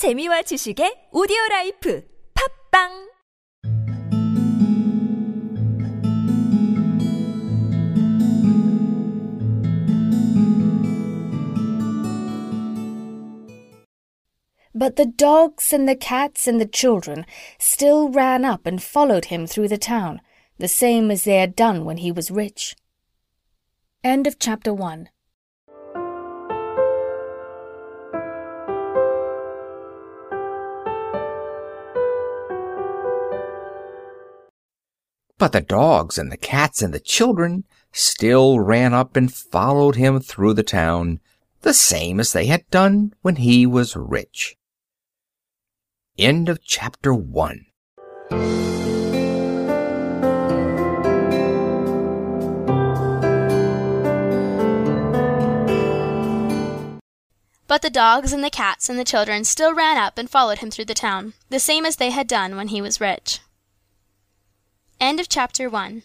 재미와 지식의 오디오 라이프 팝빵 But the dogs and the cats and the children still ran up and followed him through the town, the same as they had done when he was rich. End of chapter 1. But the dogs and the cats and the children still ran up and followed him through the town, the same as they had done when he was rich. End of chapter 1. But the dogs and the cats and the children still ran up and followed him through the town, the same as they had done when he was rich. End of chapter 1.